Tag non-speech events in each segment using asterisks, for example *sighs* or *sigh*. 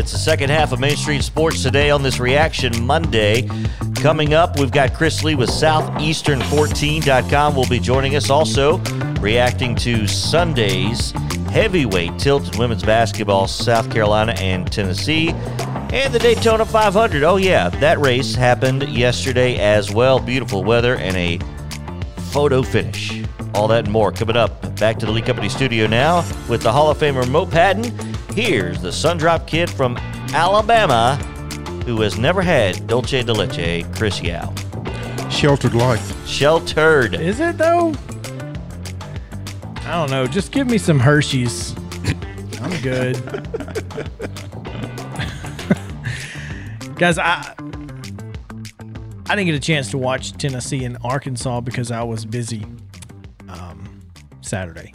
It's the second half of Main Street Sports today on this Reaction Monday. Coming up, we've got Chris Lee with Southeastern14.com will be joining us. Also, reacting to Sunday's heavyweight tilt in women's basketball, South Carolina and Tennessee, and the Daytona 500. Oh, yeah, that race happened yesterday as well. Beautiful weather and a photo finish. All that and more coming up. Back to the Lee Company studio now with the Hall of Famer Mo Patton. Here's the Sundrop Kid from Alabama who has never had Dulce de Leche, Chris Yao. Sheltered life. Sheltered. Is it though? I don't know. Just give me some Hershey's. I'm good. *laughs* Guys, I I didn't get a chance to watch Tennessee and Arkansas because I was busy um, Saturday.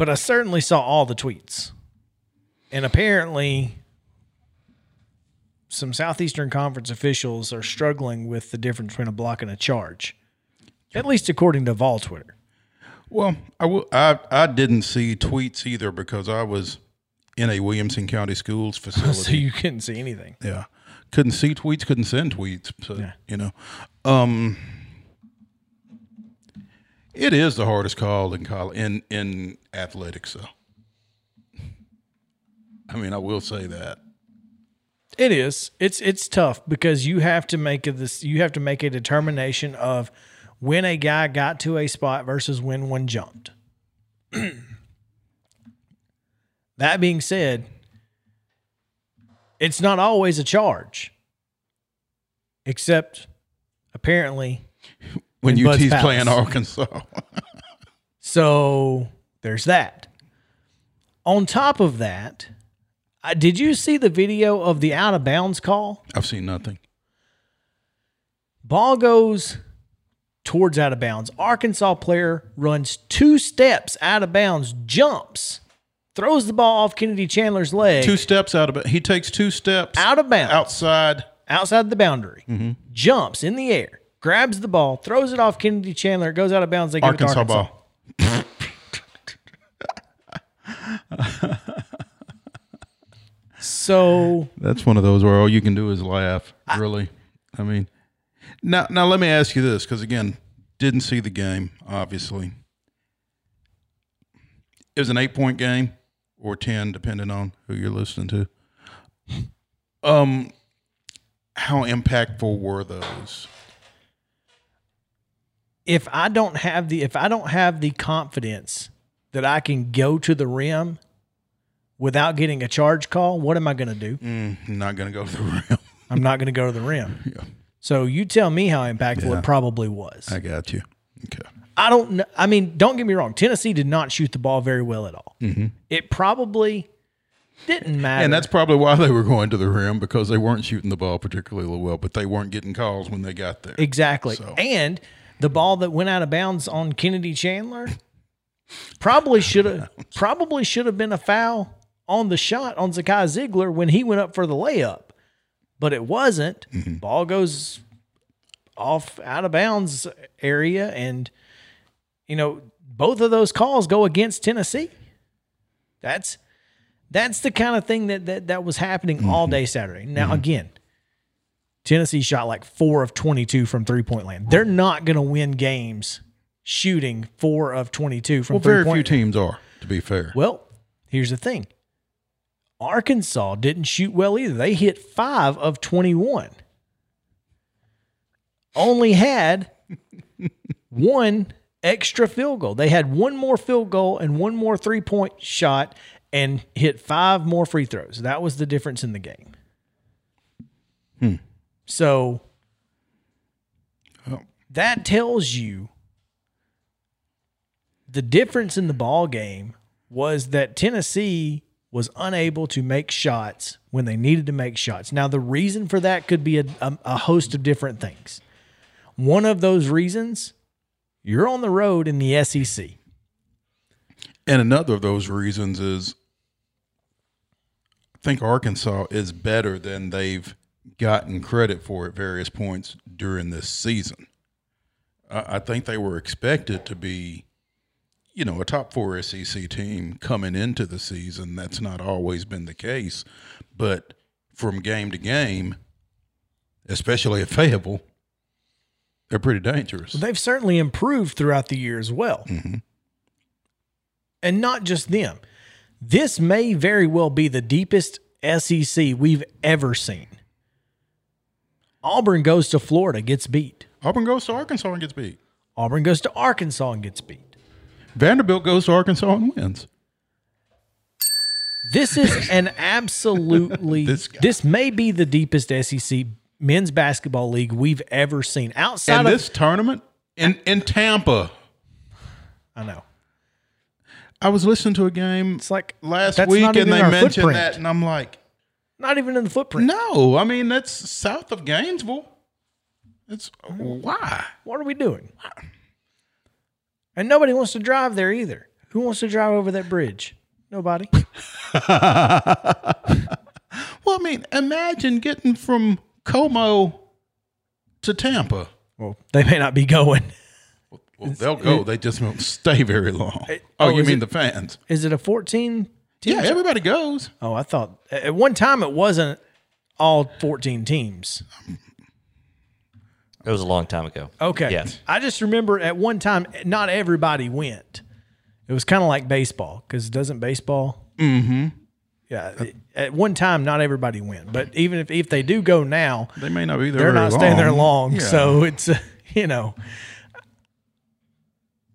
But I certainly saw all the tweets. And apparently some Southeastern Conference officials are struggling with the difference between a block and a charge. At least according to Vol Twitter. Well, I will. I I didn't see tweets either because I was in a Williamson County Schools *laughs* facility. So you couldn't see anything. yeah, couldn't see tweets, couldn't send tweets. So Yeah. you know, um, it is the hardest call in college in in athletics. So, I mean, I will say that. It is. It's it's tough because you have to make a, this. You have to make a determination of when a guy got to a spot versus when one jumped. *clears throat* that being said, it's not always a charge, except apparently. When UT's playing Arkansas, *laughs* So there's that. On top of that, uh, did you see the video of the out of bounds call? I've seen nothing. Ball goes towards out of bounds. Arkansas player runs two steps out of bounds, jumps, throws the ball off Kennedy Chandler's leg, Two steps out of it. He takes two steps out of bounds, outside. outside the boundary, jumps in the air, grabs the ball, throws it off Kennedy Chandler, goes out of bounds. They give it to Arkansas Arkansas. ball. *laughs* So That's one of those where all you can do is laugh. Really, I mean, now now let me ask you this because again, didn't see the game. Obviously, it was an eight point game or ten, depending on who you're listening to. Um, how impactful were those? If I don't have the if I don't have the confidence that I can go to the rim without getting a charge call, what am I going to do? Mm, not going to *laughs* go to the rim. I'm not going to go to the rim. Yeah. So you tell me how impactful Yeah. it probably was. I got you. Okay. I don't know. I mean, don't get me wrong. Tennessee did not shoot the ball very well at all. It probably didn't matter. And that's probably why they were going to the rim because they weren't shooting the ball particularly well, but they weren't getting calls when they got there. Exactly. So- And the ball that went out of bounds on Kennedy Chandler probably should have probably should have been a foul on the shot on Zakai Zeigler when he went up for the layup. But it wasn't. Mm-hmm. Ball goes off out of bounds area and you know, both of those calls go against Tennessee. That's that's the kind of thing that that, that was happening all mm-hmm. day Saturday. Now mm-hmm. again, Tennessee shot like four of 22 from three point land. They're not going to win games shooting four of 22 from Well, three very few teams are, to be fair. Well, here's the thing Arkansas didn't shoot well either. They hit five of 21. Only had *laughs* one extra field goal. They had one more field goal and one more three point shot and hit five more free throws. That was the difference in the game. Hmm. So Well, that tells you the difference in the ball game was that Tennessee was unable to make shots when they needed to make shots. Now, the reason for that could be a, a, a host of different things. One of those reasons, you're on the road in the SEC. and another of those reasons is I think Arkansas is better than they've gotten credit for at various points during this season. I, I think they were expected to be, you know, a top four SEC team coming into the season. That's not always been the case, but from game to game, especially at Fayetteville, they're pretty dangerous. They've certainly improved throughout the year as well. Mm-hmm. And not just them. This may very well be the deepest SEC we've ever seen. Auburn goes to Florida, gets beat. Auburn goes to Arkansas and gets beat. Auburn goes to Arkansas and gets beat. Vanderbilt goes to Arkansas and wins. This is *laughs* an absolutely This this may be the deepest SEC men's basketball league we've ever seen. Outside And of this tournament in, in Tampa, I know. I was listening to a game It's like last week and they mentioned footprint. that, and I'm like, Not even in the footprint. no, I mean that's south of Gainesville. It's why? What are we doing? And nobody wants to drive there either. Who wants to drive over that bridge? Nobody. *laughs* Well, I mean, imagine getting from Como to Tampa. well, they may not be going. Well, they'll go. They just won't stay very long. oh, oh, you mean it- the fans? Is it a 14 team? Yeah, everybody goes. Oh, I thought at one time it wasn't all 14 teams. It was a long time ago. Okay. Yeah. I just remember at one time not everybody went. It was kind of like baseball because doesn't baseball? Mm-hmm. Yeah. At one time, not everybody went, but even if, if they do go now, They may not be there. they're very not staying there long. long. Yeah. So it's uh, *laughs* you know,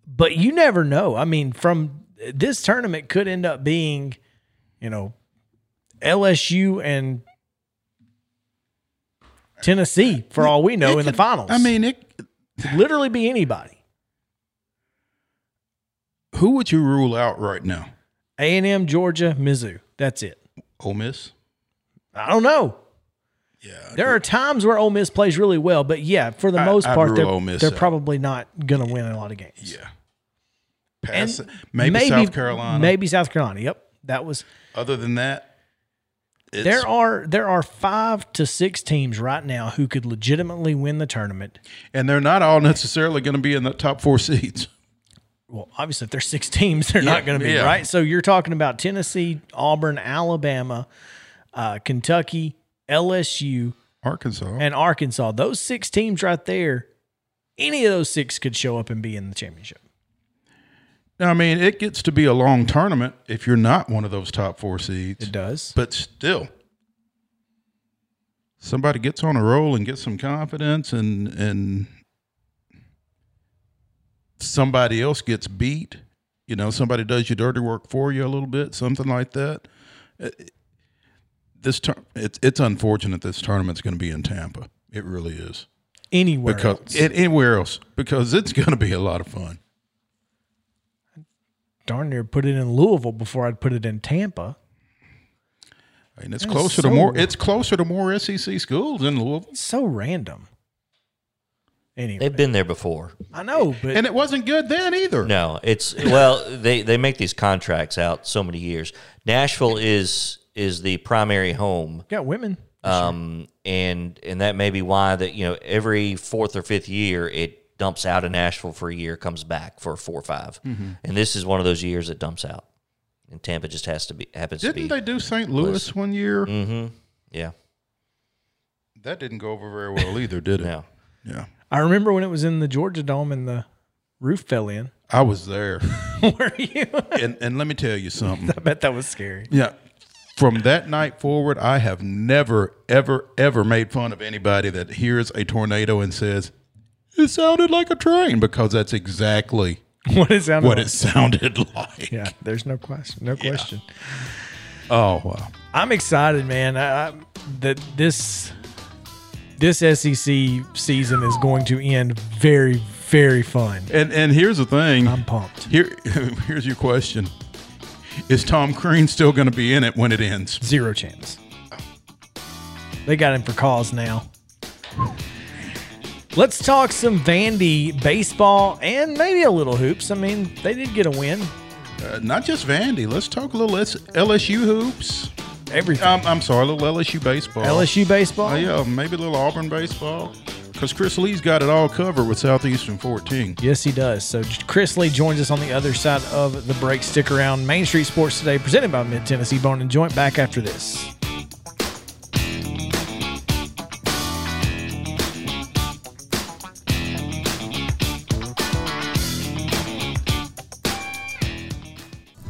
but you never know. I mean, from this tournament could end up being, you know, LSU and Tennessee for all we know It in the finals. I mean, it. could *sighs* literally be anybody. Who would you rule out right now? A and M, Georgia, Mizzou. That's it. Ole Miss. I don't know. Yeah. There are times where Ole Miss plays really well, but yeah, for the I- most I'd part, they're, they're probably not going to win a lot of games. Yeah. Pass, And maybe, South Carolina. Maybe South Carolina. Yep, that was. Other than that, There are there are five to six teams right now who could legitimately win the tournament. and they're not all necessarily going to be in the top four seeds. Well, obviously, if there's six teams, they're not going to be yeah. right. So you're talking about Tennessee, Auburn, Alabama, uh, Kentucky, LSU, Arkansas. and Arkansas. Those six teams right there, any of those six could show up and be in the championship. Now, I mean, it gets to be a long tournament if you're not one of those top four seeds. It does. But still, somebody gets on a roll and gets some confidence, and and somebody else gets beat. You know, somebody does your dirty work for you a little bit, something like that. Uh, This tur- it's it's unfortunate this tournament's going to be in Tampa. It really is Anywhere because else. it, anywhere else because it's going to be a lot of fun. Darn near put it in Louisville before I'd put it in Tampa. And it's That is closer so- to more. It's closer to more SEC schools in Louisville, It's so random. Anyway, They've been there before. I know, but and it wasn't good then either. No, it's well, they they make these contracts out so many years. Nashville is is the primary home, got women. um, and and that may be why that you know every fourth or fifth year it dumps out of Nashville for a year, comes back for four or 5 and this is one of those years that dumps out, and Tampa just has to be happens Didn't to be. they do St. Louis one year? Mm-hmm. Yeah, That didn't go over very well either, did it? no. Yeah. I remember when it was in the Georgia Dome and the roof fell in. I was there. *laughs* Were you? and and let me tell you something. *laughs* I bet that was scary. Yeah. From that night forward, I have never, ever, ever made fun of anybody that hears a tornado and says, it sounded like a train, because that's exactly What is that? what it sounded *laughs* like. Yeah, there's no question. No question. Oh, wow. I'm excited, man. I, I, that this this SEC season is going to end very, very fun. And and here's the thing. I'm pumped. Here, *laughs* here's your question: Is Tom Crean still going to be in it when it ends? Zero chance. They got him for cause now. Let's talk some Vandy baseball and maybe a little hoops. I mean, they did get a win. Uh, not just Vandy. Let's talk a little LSU hoops. Everything. Um, I'm sorry, a little LSU baseball. LSU baseball. Oh, yeah, maybe a little Auburn baseball. because Chris Lee's got it all covered with Southeastern 14. Yes, he does. So Chris Lee joins us on the other side of the break. Stick around. Main Street Sports today, presented by Mid Tennessee Bone and Joint. Back after this.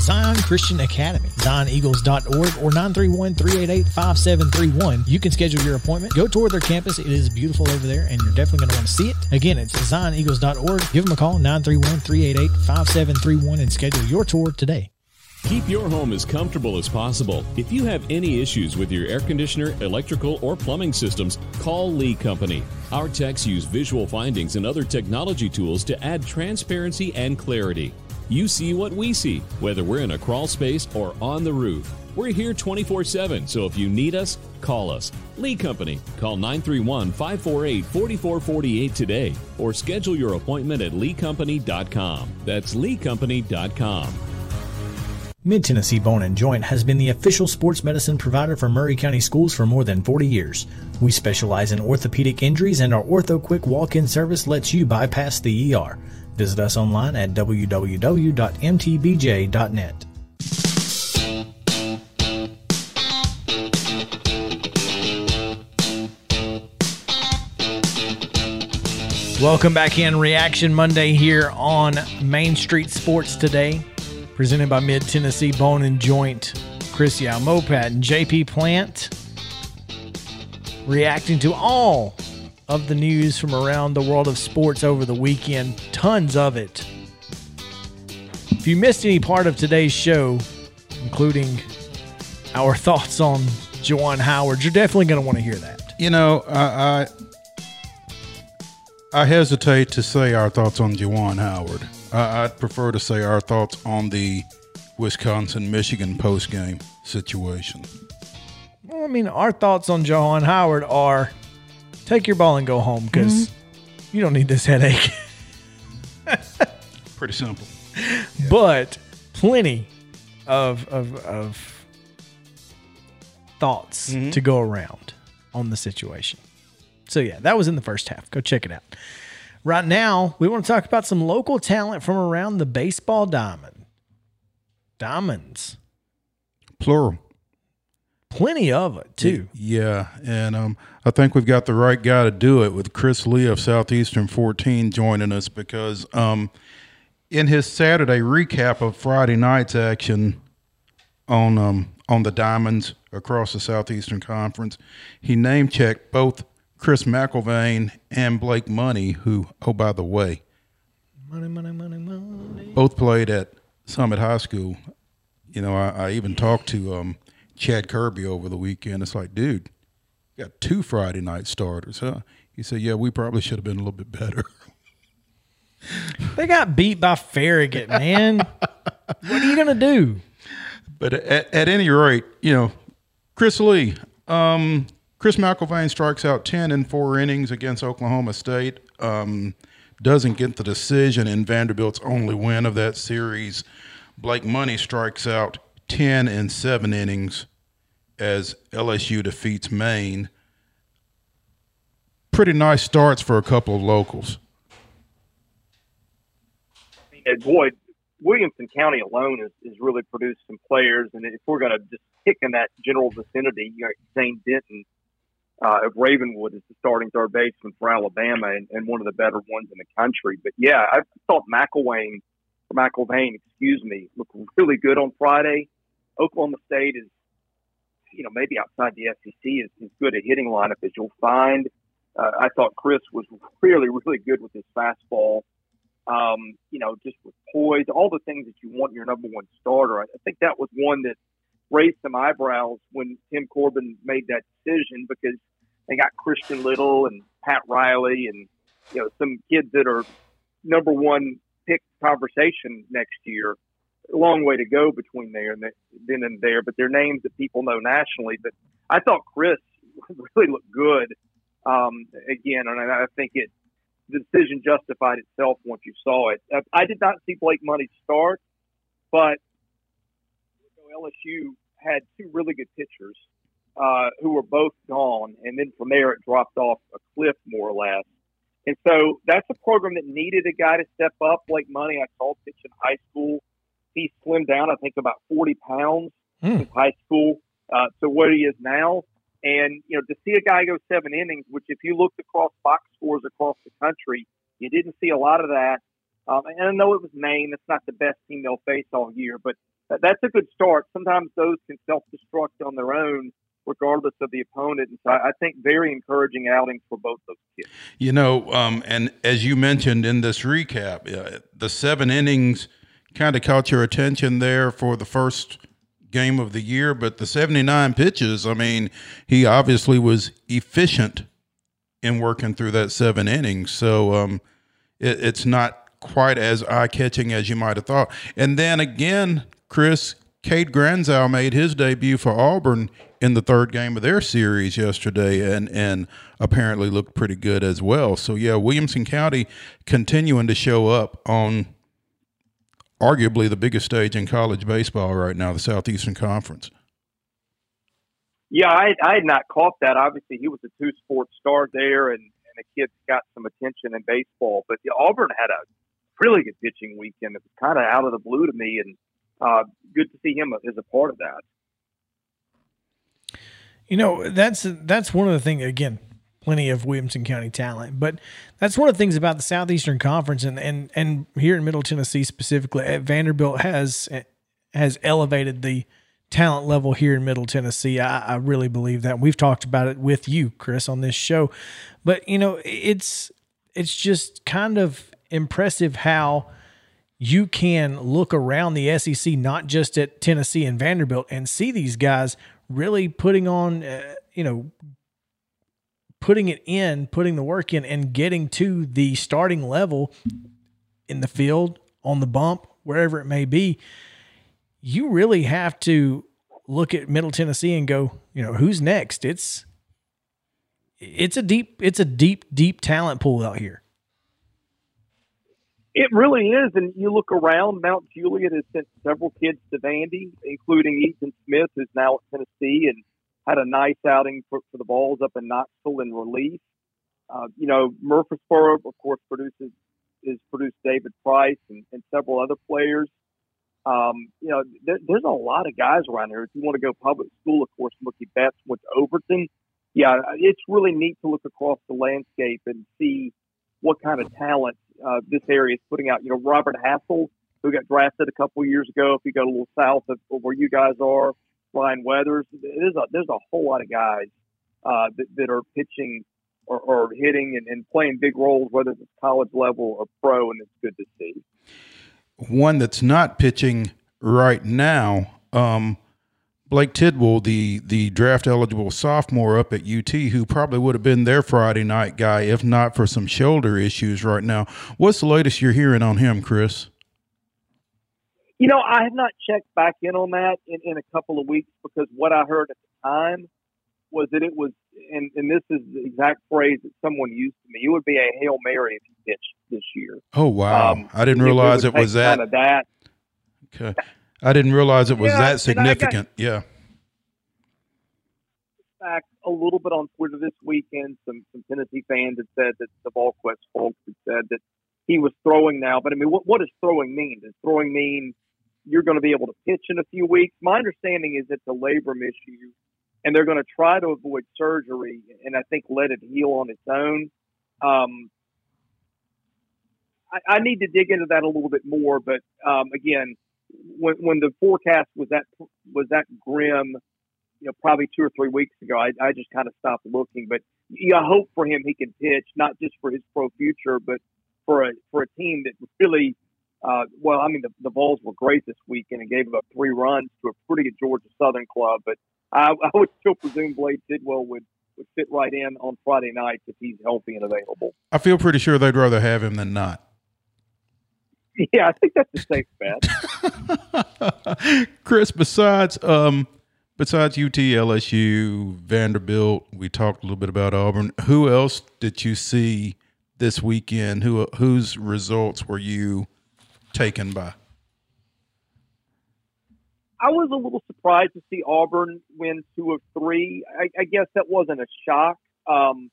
Zion Christian Academy, ZionEagles.org or 931-388-5731. You can schedule your appointment. Go tour their campus. It is beautiful over there and you're definitely going to want to see it. Again, it's ZionEagles.org. Give them a call, 931-388-5731 and schedule your tour today. Keep your home as comfortable as possible. If you have any issues with your air conditioner, electrical, or plumbing systems, call Lee Company. Our techs use visual findings and other technology tools to add transparency and clarity. You see what we see, whether we're in a crawl space or on the roof. We're here 24 7, so if you need us, call us. Lee Company. Call 931 548 4448 today or schedule your appointment at leecompany.com. That's leecompany.com. Mid Tennessee Bone and Joint has been the official sports medicine provider for Maury County Schools for more than 40 years. We specialize in orthopedic injuries, and our Ortho Quick walk in service lets you bypass the ER. Visit us online at www.mtbj.net. Welcome back in Reaction Monday here on Main Street Sports Today, presented by Mid Tennessee Bone and Joint. Chris Yao Mopat and JP Plant reacting to all of the news from around the world of sports over the weekend. Tons of it. If you missed any part of today's show, including our *laughs* thoughts on Juwan Howard, you're definitely going to want to hear that. You know, I, I I hesitate to say our thoughts on Juwan Howard. I, I'd prefer to say our thoughts on the Wisconsin Michigan post game situation. Well, I mean, our thoughts on Juwan Howard are take your ball and go home because mm-hmm. you don't need this headache. *laughs* Pretty simple. but plenty of of, of thoughts mm-hmm. to go around on the situation. So yeah, that was in the first half. Go check it out. Right now, we want to talk about some local talent from around the baseball diamond. Diamonds. Plural. Plenty of it too. Yeah, and um, I think we've got the right guy to do it with Chris Lee of Southeastern 14 joining us because um, in his Saturday recap of Friday night's action on um, on the Diamonds across the Southeastern Conference, he name checked both Chris McElvain and Blake Money, who, oh by the way, Money, money, money, money. both played at Summit High School. You know, I, I even talked to um, Chad Kirby over the weekend. It's like, dude, you got two Friday night starters, huh? He said, yeah, we probably should have been a little bit better. They got beat by Farragut, man. what are you gonna do? But at, at any rate, you know, Chris Lee, um, Chris McElvain strikes out 10 in four innings against Oklahoma State. Um, doesn't get the decision in Vanderbilt's only win of that series. Blake Money strikes out 10 and seven innings as LSU defeats Maine. Pretty nice starts for a couple of locals. And boy, Williamson County alone has, has really produced some players. And if we're going to just pick in that general vicinity, you know, Zane Denton uh, of Ravenwood is the starting third baseman for Alabama and, and one of the better ones in the country. But yeah, I thought McElwain, or excuse me, looked really good on Friday. Oklahoma State is, you know, maybe outside the SEC is as good a hitting lineup as you'll find. Uh, I thought Chris was really, really good with his fastball. Um, you know, just with poise, all the things that you want in your number one starter. I think that was one that raised some eyebrows when Tim Corbin made that decision because they got Christian Little and Pat Reilly and you know some kids that are number one pick conversation next year. Long way to go between there and then and there, but they're names that people know nationally. But I thought Chris *laughs* really looked good um, again, and I think it the decision justified itself once you saw it. I did not see Blake Money start, but you know, LSU had two really good pitchers uh, who were both gone, and then from there it dropped off a cliff more or less. And so that's a program that needed a guy to step up. Blake Money, I saw pitch in high school. He slimmed down, I think, about 40 pounds mm. in high school uh, to where he is now. And, you know, to see a guy go seven innings, which if you looked across box scores across the country, you didn't see a lot of that. Um, and I know it was Maine. It's not the best team they'll face all year, but that's a good start. Sometimes those can self destruct on their own, regardless of the opponent. And so I think very encouraging outings for both those kids. You know, um, and as you mentioned in this recap, uh, the seven innings kind of caught your attention there for the first game of the year, but the 79 pitches, I mean, he obviously was efficient in working through that seven innings. So um, it, it's not quite as eye catching as you might have thought. And then again, Chris, Cade Granzow made his debut for Auburn in the third game of their series yesterday and, and apparently looked pretty good as well. So, yeah, Williamson County continuing to show up on arguably the biggest stage in college baseball right now, the Southeastern Conference. Yeah, I, I had not caught that. Obviously, he was a two sport star there, and, and the kid got some attention in baseball. But yeah, Auburn had a really good pitching weekend. It was kind of out of the blue to me, and uh, good to see him as a part of that. You know, that's that's one of the things. Again, plenty of Williamson County talent, but that's one of the things about the Southeastern Conference and and and here in Middle Tennessee specifically, eh, Vanderbilt has has elevated the talent level here in Middle Tennessee. I, I really believe that. We've talked about it with you, Chris, on this show, but you know, it's it's just kind of impressive how you can look around the SEC, not just at Tennessee and Vanderbilt, and see these guys really putting on, uh, you know, putting it in, putting the work in, and getting to the starting level in the field, on the bump, wherever it may be. You really have to look at Middle Tennessee and go, you know, who's next? It's it's a deep it's a deep deep talent pool out here. It really is. And you look around, Mount Juliet has sent several kids to Vandy, including Ethan Smith, who's now at Tennessee and had a nice outing for, for the Vols up in Knoxville in relief. Uh, you know, Murfreesboro, of course, produces is produced David Price and, and several other players. Um, you know, there, there's a lot of guys around here. If you want to go public school, of course, Mookie Betts went to Overton. Yeah, it's really neat to look across the landscape and see what kind of talent uh, this area is putting out. You know, Robert Hassell, who got drafted a couple years ago. If you go a little south of where you guys are, Ryan Weathers. There's a there's a whole lot of guys uh, that, that are pitching or, or hitting and, and playing big roles, whether it's college level or pro, and it's good to see. One that's not pitching right now. Um, Blade Tidwell, the the draft eligible sophomore up at UT, who probably would have been their Friday night guy if not for some shoulder issues right now. What's the latest you're hearing on him, Chris? You know, I have not checked back in on that in, in a couple of weeks because what I heard at the time was that it was, and, and this is the exact phrase that someone used to me. It would be a hail mary if you pitched this year. Oh wow! Um, I didn't realize it, it was that. Kind of that. Okay. I didn't realize it was yeah, that significant. Got, yeah. Back a little bit on Twitter this weekend, some some Tennessee fans had said that the VolQuest folks had said that he was throwing now. But I mean, what, what does throwing mean? Does throwing mean you're going to be able to pitch in a few weeks? My understanding is it's a labrum issue, and they're going to try to avoid surgery, and I think let it heal on its own. Um, I, I need to dig into that a little bit more, but um, again, when, when the forecast was that was that grim, you know, probably two or three weeks ago, I, I just kind of stopped looking. But I hope for him he can pitch, not just for his pro future, but for a for a team that really, uh, well, I mean, the, the Vols were great this weekend and gave up three runs to a pretty good Georgia Southern club. But I, *laughs* I would still presume Blade Tidwell would would fit right in on Friday nights if he's healthy and available. I feel pretty sure they'd rather have him than not. Yeah, I think that's a safe bet. *laughs* Chris, besides um, besides UT, LSU, Vanderbilt, we talked a little bit about Auburn. Who else did you see this weekend? Who whose results were you taken by? I was a little surprised to see Auburn win two of three. I, I guess that wasn't a shock. Um,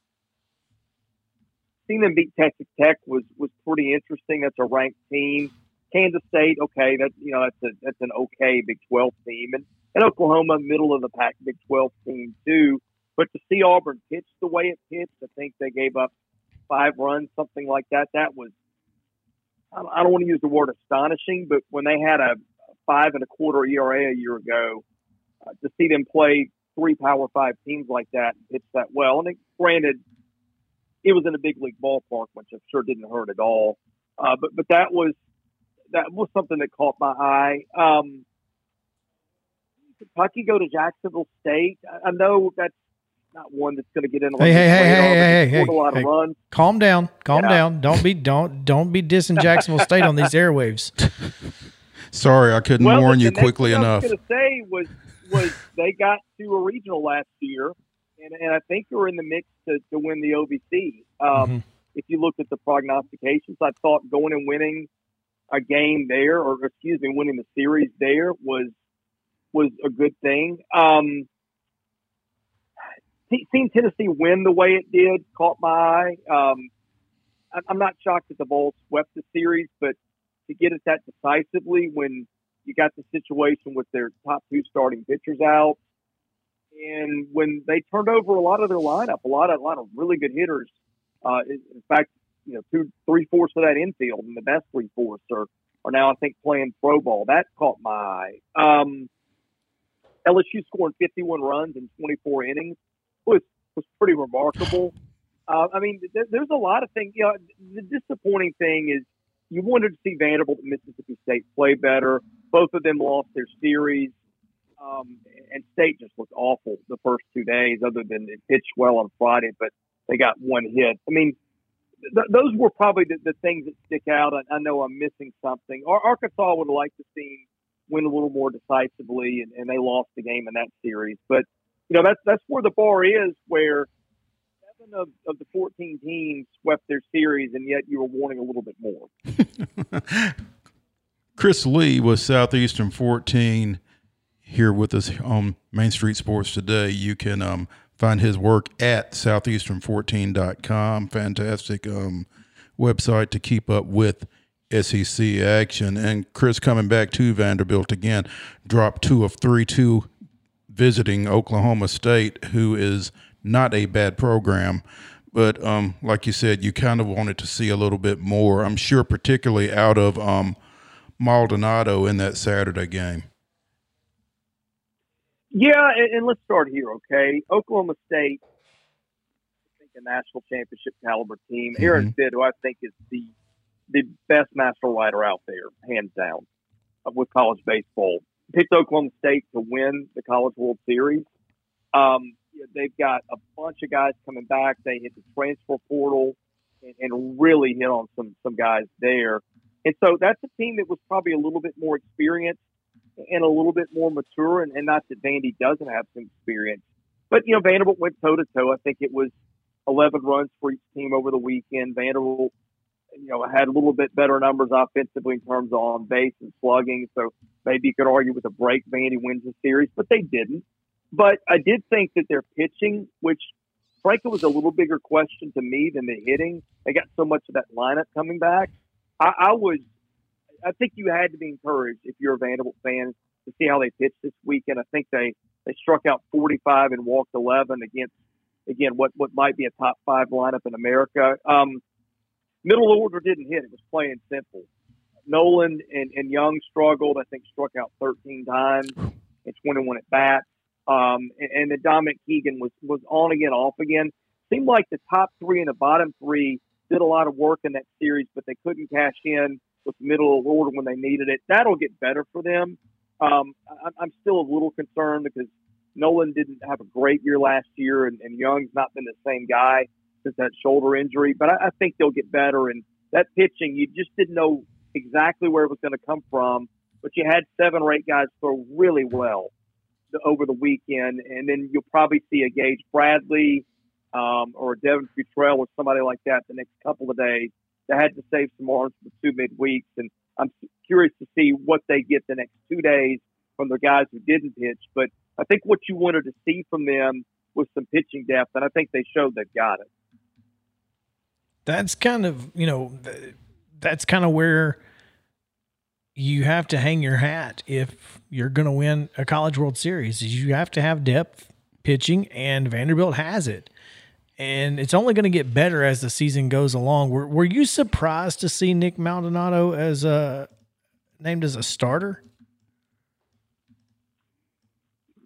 seeing them beat Texas Tech was was pretty interesting. That's a ranked team. Kansas State, okay, that's you know that's a that's an okay Big Twelve team, and and Oklahoma, middle of the pack Big Twelve team too. But to see Auburn pitch the way it pitched, I think they gave up five runs, something like that. That was I don't want to use the word astonishing, but when they had a five and a quarter ERA a year ago, uh, to see them play three Power Five teams like that and pitch that well, and it, granted it was in a big league ballpark, which I'm sure didn't hurt at all. Uh, but but that was that was something that caught my eye. Um, Kentucky go to Jacksonville State. I, I know that's not one that's going to get in. Hey, hey, hey, hey, hey, hey, a lot hey, of runs. Calm down, calm Yeah. down. Don't be don't don't be dissing Jacksonville State on these airwaves. *laughs* Sorry, I couldn't Well, warn the you next quickly thing enough. I was going to say was was they got to a regional last year, and, and I think they were in the mix to, to win the OVC. Um, Mhm. If you looked at the prognostications, I thought going and winning a game there, or excuse me, winning the series there was was a good thing. Um, see- seeing Tennessee win the way it did caught my eye. Um, I'm not shocked that the Vols swept the series, but to get it that decisively when you got the situation with their top two starting pitchers out, and when they turned over a lot of their lineup, a lot of a lot of really good hitters. Uh, in in fact, you know, two three fourths of that infield and the best three fourths are are now I think playing pro ball. That caught my eye. Um, LSU scoring 51 runs in 24 innings was was pretty remarkable. Uh, I mean, th- there's a lot of things. You know, the disappointing thing is you wanted to see Vanderbilt and Mississippi State play better. Both of them lost their series, um, and State just looked awful the first two days. Other than it pitched well on Friday, but they got one hit. I mean, th- those were probably the, the things that stick out. I, I know I'm missing something. Ar- Arkansas would liked to see win a little more decisively, and, and they lost the game in that series. But you know, that's that's where the bar is, where seven of, of the 14 teams swept their series, and yet you were wanting a little bit more. *laughs* Chris Lee was Southeastern 14 here with us on Main Street Sports today. You can um, find his work at southeastern14.com. Fantastic um, website to keep up with SEC action. And Chris coming back to Vanderbilt again, dropped two of three, two visiting Oklahoma State, who is not a bad program. But um, like you said, you kind of wanted to see a little bit more. I'm sure, particularly out of um, Maldonado in that Saturday game. Yeah, and, and let's start here, okay? Oklahoma State, I think a national championship caliber team. Aaron Fitt, who I think is the the best master writer out there, hands down, with college baseball. Picked Oklahoma State to win the College World Series. Um, they've got a bunch of guys coming back. They hit the transfer portal and, and really hit on some some guys there. And so that's a team that was probably a little bit more experienced and a little bit more mature. And, and not that Vandy doesn't have some experience, but you know Vanderbilt went toe to toe. I think it was 11 runs for each team over the weekend. Vanderbilt, you know, had a little bit better numbers offensively in terms of on base and slugging. So maybe you could argue with a break Vandy wins the series, but they didn't. But I did think that their pitching, which frankly was a little bigger question to me than the hitting, they got so much of that lineup coming back. I, I was, I think you had to be encouraged if you're a Vanderbilt fan to see how they pitched this weekend. I think they they struck out 45 and walked 11 against again what what might be a top five lineup in America. Um, middle order didn't hit. It was plain and simple. Noland and, and Young struggled. I think struck out 13 times and 21 at bats. Um, and, then Dominic Keegan was was on again, off again. Seemed like the top three and the bottom three did a lot of work in that series, but they couldn't cash in with the middle order when they needed it. That'll get better for them. Um, I, I'm still a little concerned because Noland didn't have a great year last year, and, and Young's not been the same guy since that shoulder injury. But I, I think they'll get better. And that pitching, you just didn't know exactly where it was going to come from, but you had seven or eight guys throw really well over the weekend, and then you'll probably see a Gage Bradley um, or a Devin Futrell or somebody like that the next couple of days that had to save some arms for two midweeks. And I'm curious to see what they get the next two days from the guys who didn't pitch. But I think what you wanted to see from them was some pitching depth, and I think they showed they've got it. That's kind of you know, that's kind of where you have to hang your hat if you're going to win a College World Series. You have to have depth pitching, and Vanderbilt has it. And it's only going to get better as the season goes along. Were, were you surprised to see Nick Maldonado as a named as a starter?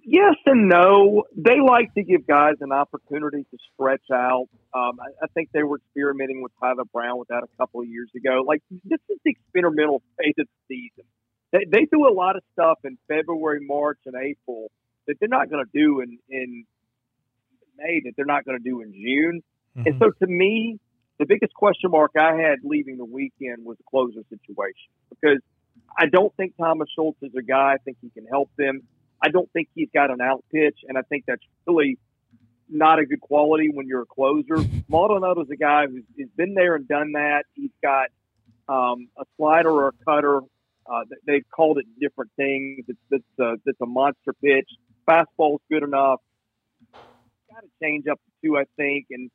Yes and no. They like to give guys an opportunity to stretch out. Um, I, I, think they were experimenting with Tyler Brown with that a couple of years ago. Like this is the experimental phase of the season. They, they do a lot of stuff in February, March, and April that they're not going to do in in May. That they're not going to do in June. Mm-hmm. And so, to me, the biggest question mark I had leaving the weekend was the closer situation because I don't think Thomas Schultz is a guy. I think he can help them. I don't think he's got an out pitch, and I think that's really not a good quality when you're a closer. Maldonado's a guy who's, who's been there and done that. He's got um, a slider or a cutter. Uh, they've called it different things. It's, it's, a, it's a monster pitch. Fastball's good enough. Got to change up to two, I think. And,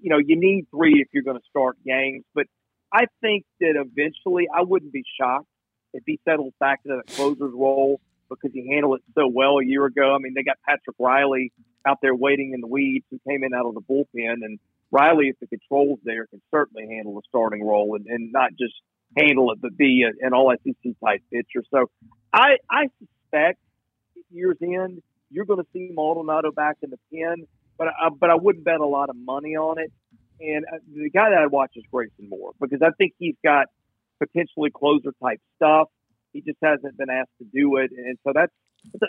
you know, you need three if you're going to start games. But I think that eventually I wouldn't be shocked if he settles back into that closer's role because he handled it so well a year ago. I mean, they got Patrick Reilly out there waiting in the weeds who came in out of the bullpen. And Reilly, if the controls there, can certainly handle a starting role and, and not just handle it, but be a, an all SEC type pitcher. So I, I suspect year's end, you're going to see Maldonado back in the pen, but I, but I wouldn't bet a lot of money on it. And uh, the guy that I watch is Grayson Moore because I think he's got potentially closer type stuff. He just hasn't been asked to do it, and so that's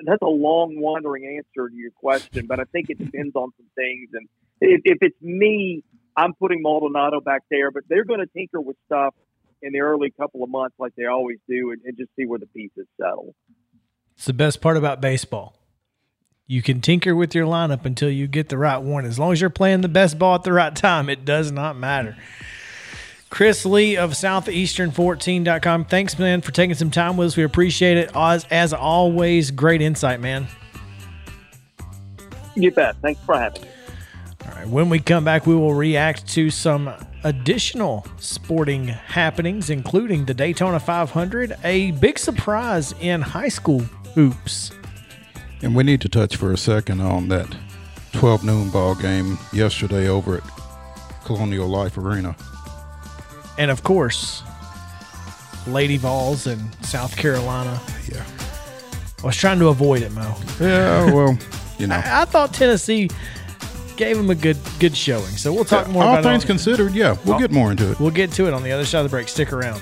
that's a long, wandering answer to your question. But I think it depends on some things. And if, if it's me, I'm putting Maldonado back there, but they're going to tinker with stuff in the early couple of months, like they always do, and, and just see where the pieces settle. It's the best part about baseball. You can tinker with your lineup until you get the right one. As long as you're playing the best ball at the right time, it does not matter. Chris Lee of Southeastern14.com. Thanks, man, for taking some time with us. We appreciate it. As, as always, great insight, man. You bet. Thanks for having me. All right. When we come back, we will react to some additional sporting happenings, including the Daytona 500, a big surprise in high school hoops. And we need to touch for a second on that 12 noon ball game yesterday over at Colonial Life Arena and of course, Lady Vols in South Carolina. Yeah. I was trying to avoid it, Mo. Yeah, *laughs* well, you know. I, I thought Tennessee gave them a good good showing. So we'll talk yeah, more all about things considered. Yeah, we'll get more into it. We'll get to it on the other side of the break. Stick around.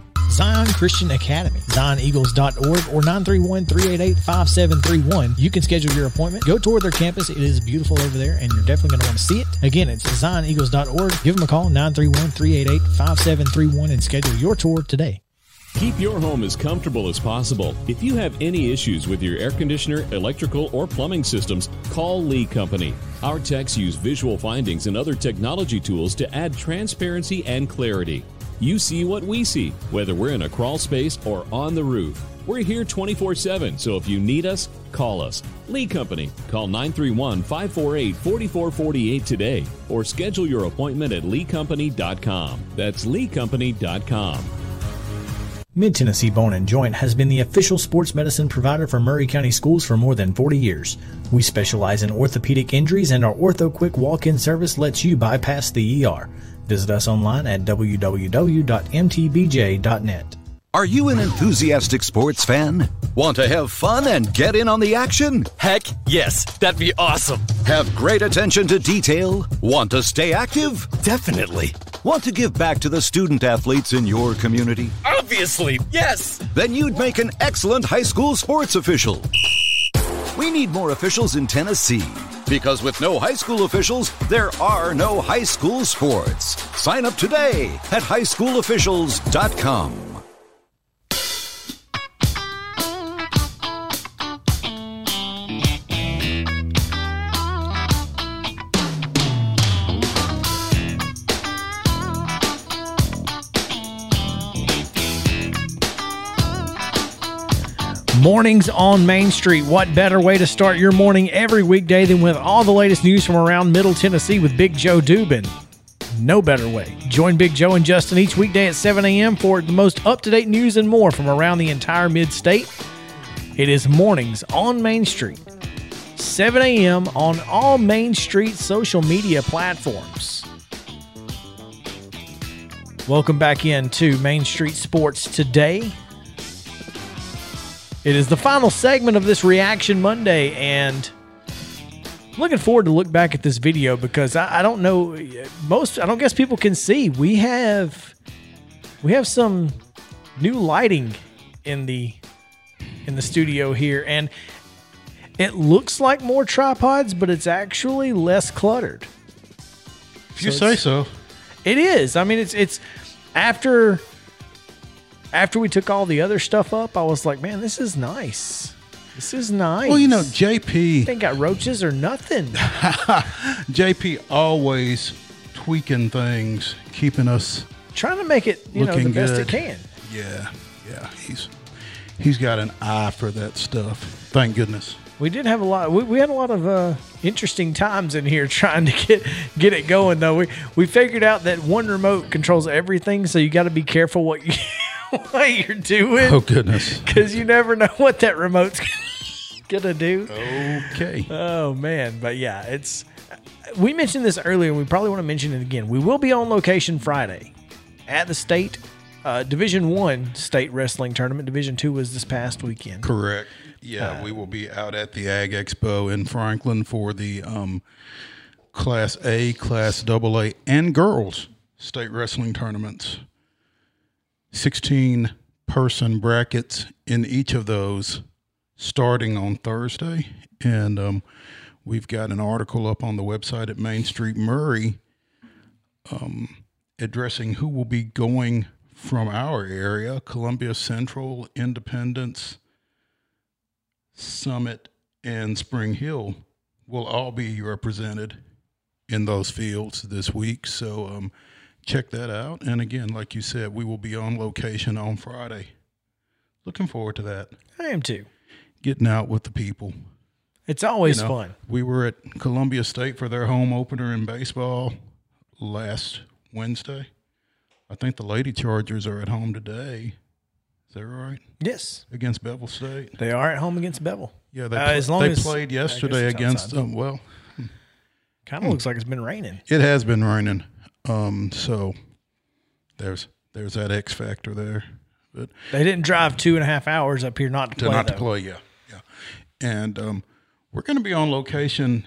Zion Christian Academy, zioneagles.org or 931-388-5731. You can schedule your appointment. Go tour their campus. It is beautiful over there and you're definitely going to want to see it. Again, it's zioneagles.org. Give them a call, 931-388-5731 and schedule your tour today. Keep your home as comfortable as possible. If you have any issues with your air conditioner, electrical, or plumbing systems, call Lee Company. Our techs use visual findings and other technology tools to add transparency and clarity. You see what we see, whether we're in a crawl space or on the roof. We're here 24 7, so if you need us, call us. Lee Company. Call 931 548 4448 today or schedule your appointment at leecompany.com. That's leecompany.com. Mid Tennessee Bone and Joint has been the official sports medicine provider for Maury County schools for more than 40 years. We specialize in orthopedic injuries, and our Ortho Quick walk in service lets you bypass the ER. Visit us online at www.mtbj.net. Are you an enthusiastic sports fan? Want to have fun and get in on the action? Heck yes, that'd be awesome. Have great attention to detail? Want to stay active? Definitely. Want to give back to the student athletes in your community? Obviously, yes. Then you'd make an excellent high school sports official. We need more officials in Tennessee. Because with no high school officials, there are no high school sports. Sign up today at highschoolofficials.com. Mornings on Main Street. What better way to start your morning every weekday than with all the latest news from around Middle Tennessee with Big Joe Dubin? No better way. Join Big Joe and Justin each weekday at 7 a.m. for the most up to date news and more from around the entire mid state. It is Mornings on Main Street, 7 a.m. on all Main Street social media platforms. Welcome back into Main Street Sports today. It is the final segment of this Reaction Monday, and I'm looking forward to look back at this video because I, I don't know most. I don't guess people can see we have we have some new lighting in the in the studio here, and it looks like more tripods, but it's actually less cluttered. If you So say so. It is. I mean, it's it's after after we took all the other stuff up. I was like, man, this is nice. This is nice. Well, you know, JP ain't got roaches or nothing. *laughs* JP always tweaking things, keeping us Trying to make it you know the best good. it can. yeah, yeah. He's he's got an eye for that stuff. Thank goodness. We did have a lot. We, we had a lot of uh, interesting times in here *laughs* trying to get get it going. Though we we figured out that one remote controls everything, so you got to be careful what you *laughs* *laughs* what you're doing Oh goodness. because you never know what that remote's *laughs* gonna do. Okay. Oh man, but yeah, it's. We mentioned this earlier, and we probably want to mention it again. We will be on location Friday at the state uh, Division One state wrestling tournament. Division Two was this past weekend. Correct. Yeah, we will be out at the Ag Expo in Franklin for the um, Class A, Class AA, and girls state wrestling tournaments. 16 person brackets in each of those starting on Thursday. And um, we've got an article up on the website at Main Street Maury um, addressing who will be going from our area Columbia Central, Independence, Summit, and Spring Hill will all be represented in those fields this week. So um, check that out. And again, like you said, we will be on location on Friday. Looking forward to that. I am too. getting out with the people. It's always You know, fun. We were at Columbia State for their home opener in baseball last Wednesday. I think the Lady Chargers are at home today. Is that right? Yes, Against Bevill State. they are at home against Bevill. Yeah, they, Uh, pla- as long they as- played yesterday against them. Well, Kind of looks like it's been raining. it has been raining, um, so there's there's that X factor there. But They didn't drive two and a half hours up here not to to play. not to play, yeah, yeah. And um, we're going to be on location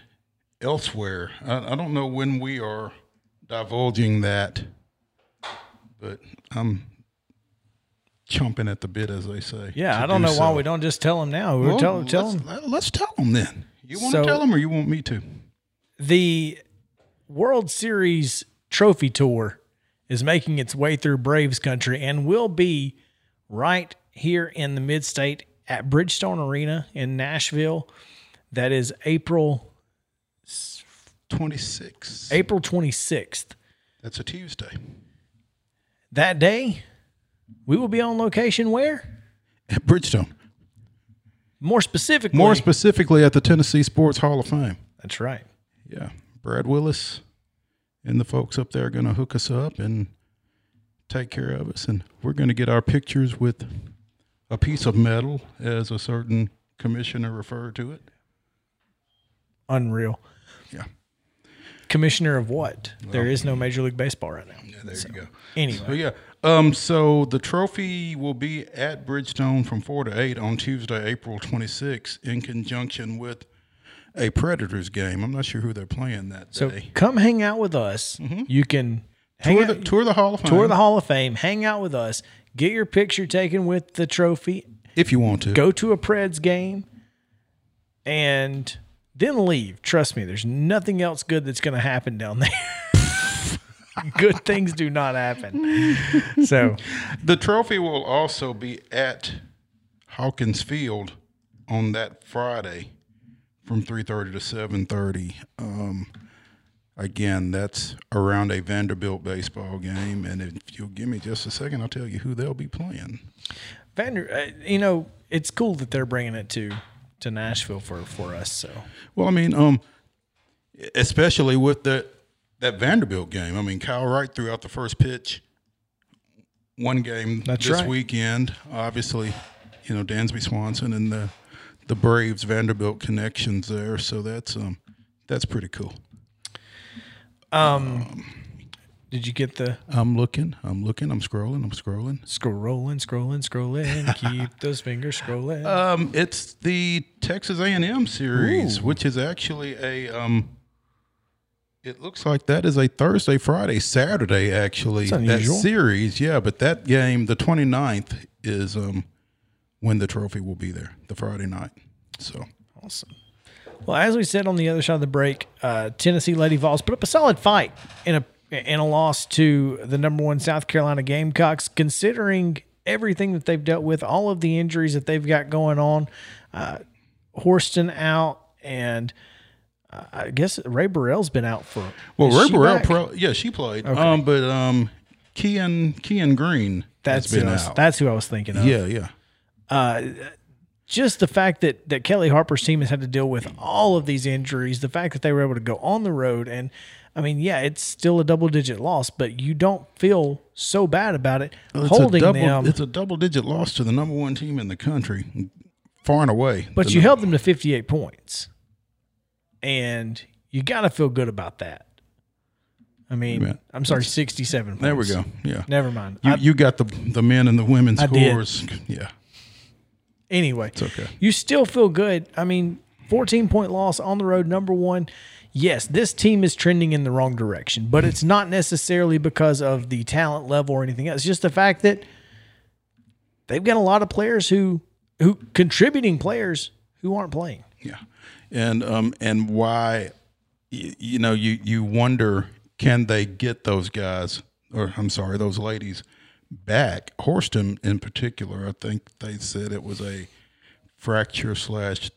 elsewhere. I, I don't know when we are divulging that, but I'm chomping at the bit, as they say. Yeah, I don't do know why we don't just tell them now. We're Well, tell, tell let's, them let- let's tell them then. You want So- to tell them, or you want me to? the World Series Trophy Tour is making its way through Braves country and will be right here in the mid state at Bridgestone Arena in Nashville. That is April 26th. April 26th. That's a Tuesday. That day, we will be on location where? At Bridgestone. More specifically, More specifically, at the Tennessee Sports Hall of Fame. that's right. Yeah, Brad Willis and the folks up there are going to hook us up and take care of us, and we're going to get our pictures with a piece of metal, as a certain commissioner referred to it. Unreal. Yeah, Commissioner of what? there is no Major League Baseball right now. yeah there you go. Anyway, So yeah, um, so the trophy will be at Bridgestone from four to eight on Tuesday, April 26th, in conjunction with a Predators game. I'm not sure who they're playing that so day. come hang out with us. You can Mm-hmm. Tour out, the, tour the Hall of Fame tour the Hall of Fame, hang out with us, get your picture taken with the trophy, if you want to. go to a Preds game, and then leave. Trust me, there's nothing else good that's going to happen down there. *laughs* good things do not happen. *laughs* So, The trophy will also be at Hawkins Field on that Friday from 3:30 to 7:30. Um, again, that's around a Vanderbilt baseball game, and if you'll give me just a second, I'll tell you who they'll be playing. Vander, uh, you know, it's cool that they're bringing it to to Nashville for for us. So, Well, I mean, um, especially with the that Vanderbilt game. I mean, Kyle Wright threw out the first pitch. One game That's this right. weekend. Obviously, you know Dansby Swanson and the the Braves Vanderbilt connections there. So that's um that's pretty cool. Um did you get the I'm looking. I'm looking. I'm scrolling. I'm scrolling. scrolling, scrolling, scrolling? *laughs* Keep those fingers scrolling. Um, it's the Texas A&M series, which is actually a um. It looks like that is a Thursday, Friday, Saturday. Actually, that series, yeah. But that game, the 29th, is um when the trophy will be there, the Friday night. So Awesome. Well, as we said on the other side of the break, uh, Tennessee Lady Vols put up a solid fight in a in a loss to the number one South Carolina Gamecocks, considering everything that they've dealt with, all of the injuries that they've got going on. Uh, Horston out, and uh, I guess Rae Burrell's been out for. well, Rae Burrell, pro, yeah, she played. Um, but um, Keyen Keyen Green That's who I was, out. that's who I was thinking of. yeah, yeah. Uh, just the fact that that Kellie Harper's team has had to deal with all of these injuries, the fact that they were able to go on the road, and I mean, yeah, it's still a double digit loss, but you don't feel so bad about it It's holding double, them. It's a double digit loss to the number one team in the country, far and away. but you held them to 58 points, and you got to feel good about that. I mean, Yeah. I'm sorry, 67 points. There we go. Yeah. Never mind. You, I- you got the the men and the women's I did. scores. Yeah. Anyway, It's okay. you still feel good. I mean, 14 point loss on the road, number one. Yes, this team is trending in the wrong direction, but it's not necessarily because of the talent level or anything else. It's just the fact that they've got a lot of players who who contributing players who aren't playing. Yeah. And um and why you, you know you you wonder can they get those guys or I'm sorry those ladies back Horston in particular I think they said it was a fracture slash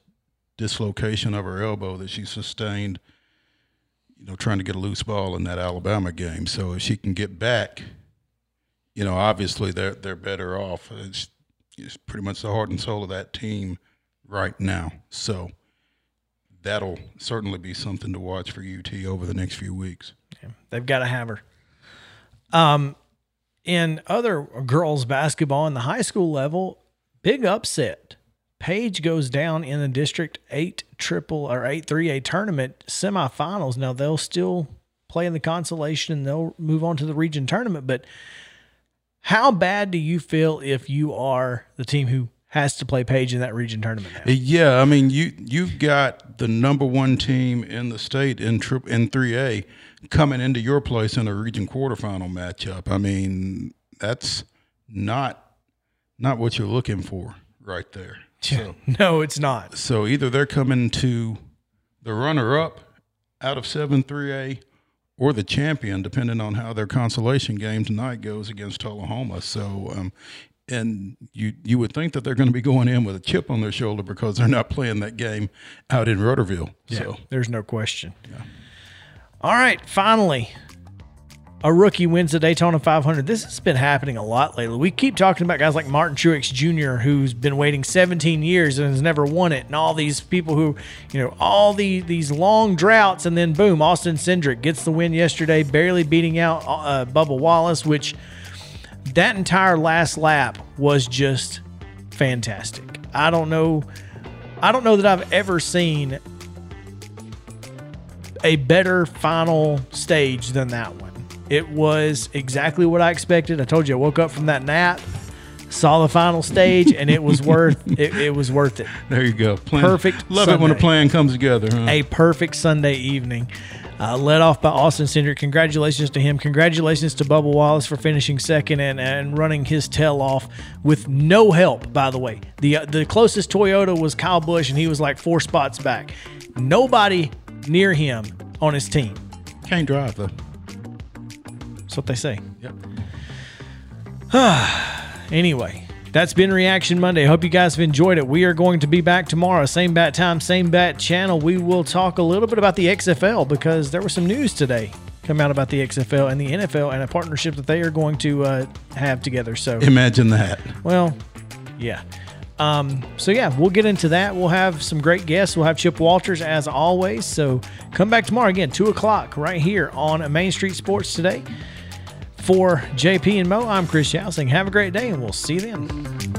dislocation of her elbow that she sustained you know trying to get a loose ball in that Alabama game so if she can get back you know obviously they're they're better off it's, it's pretty much the heart and soul of that team right now. So that'll certainly be something to watch for UT over the next few weeks. They've got to have her. Um, in other girls basketball in the high school level, big upset. Page goes down in the District Eight triple or eight three A tournament semifinals. Now they'll still play in the consolation and they'll move on to the region tournament. But how bad do you feel if you are the team who has to play Page in that region tournament now? Yeah, I mean you you've got the number one team in the state in trip in three A coming into your place in a region quarterfinal matchup. I mean that's not not what you're looking for right there. So, *laughs* No, it's not. so either they're coming to the runner up out of seven three A or the champion, depending on how their consolation game tonight goes against Tullahoma. So um, and you you would think that they're going to be going in with a chip on their shoulder because they're not playing that game out in Rutherville. So There's no question. All right, finally, a rookie wins the Daytona 500. This has been happening a lot lately. We keep talking about guys like Martin Truex Jr., who's been waiting 17 years and has never won it, and all these people who, you know, all the these long droughts, and then boom, Austin Cindric gets the win yesterday, barely beating out uh, Bubba Wallace, which that entire last lap was just fantastic. I don't know. I don't know that I've ever seen a better final stage than that one. It was exactly what I expected. I told you I woke up from that nap, saw the final stage, and it was worth *laughs* it, it was worth it. there you go. Plan, Perfect Love it when a plan comes together. Huh? A perfect Sunday evening. Uh, led off by Austin Cindric. Congratulations to him. Congratulations to Bubba Wallace for finishing second and, and running his tail off with no help, by the way. The, uh, the closest Toyota was Kyle Busch, and he was like four spots back. Nobody near him on his team. Can't drive though. That's what they say. Yep. *sighs* Anyway, that's been Reaction Monday. Hope you guys have enjoyed it. We are going to be back tomorrow, same bat time, same bat channel. We will talk a little bit about the XFL because there was some news today come out about the XFL and the NFL and a partnership that they are going to uh, have together. So, Imagine that. well, yeah. Um, so yeah, we'll get into that. We'll have some great guests. We'll have Chip Walters as always. So come back tomorrow again, two o'clock, right here on Main Street Sports today. For JP and Mo, I'm Chris Yousing. Have a great day, and we'll see you then.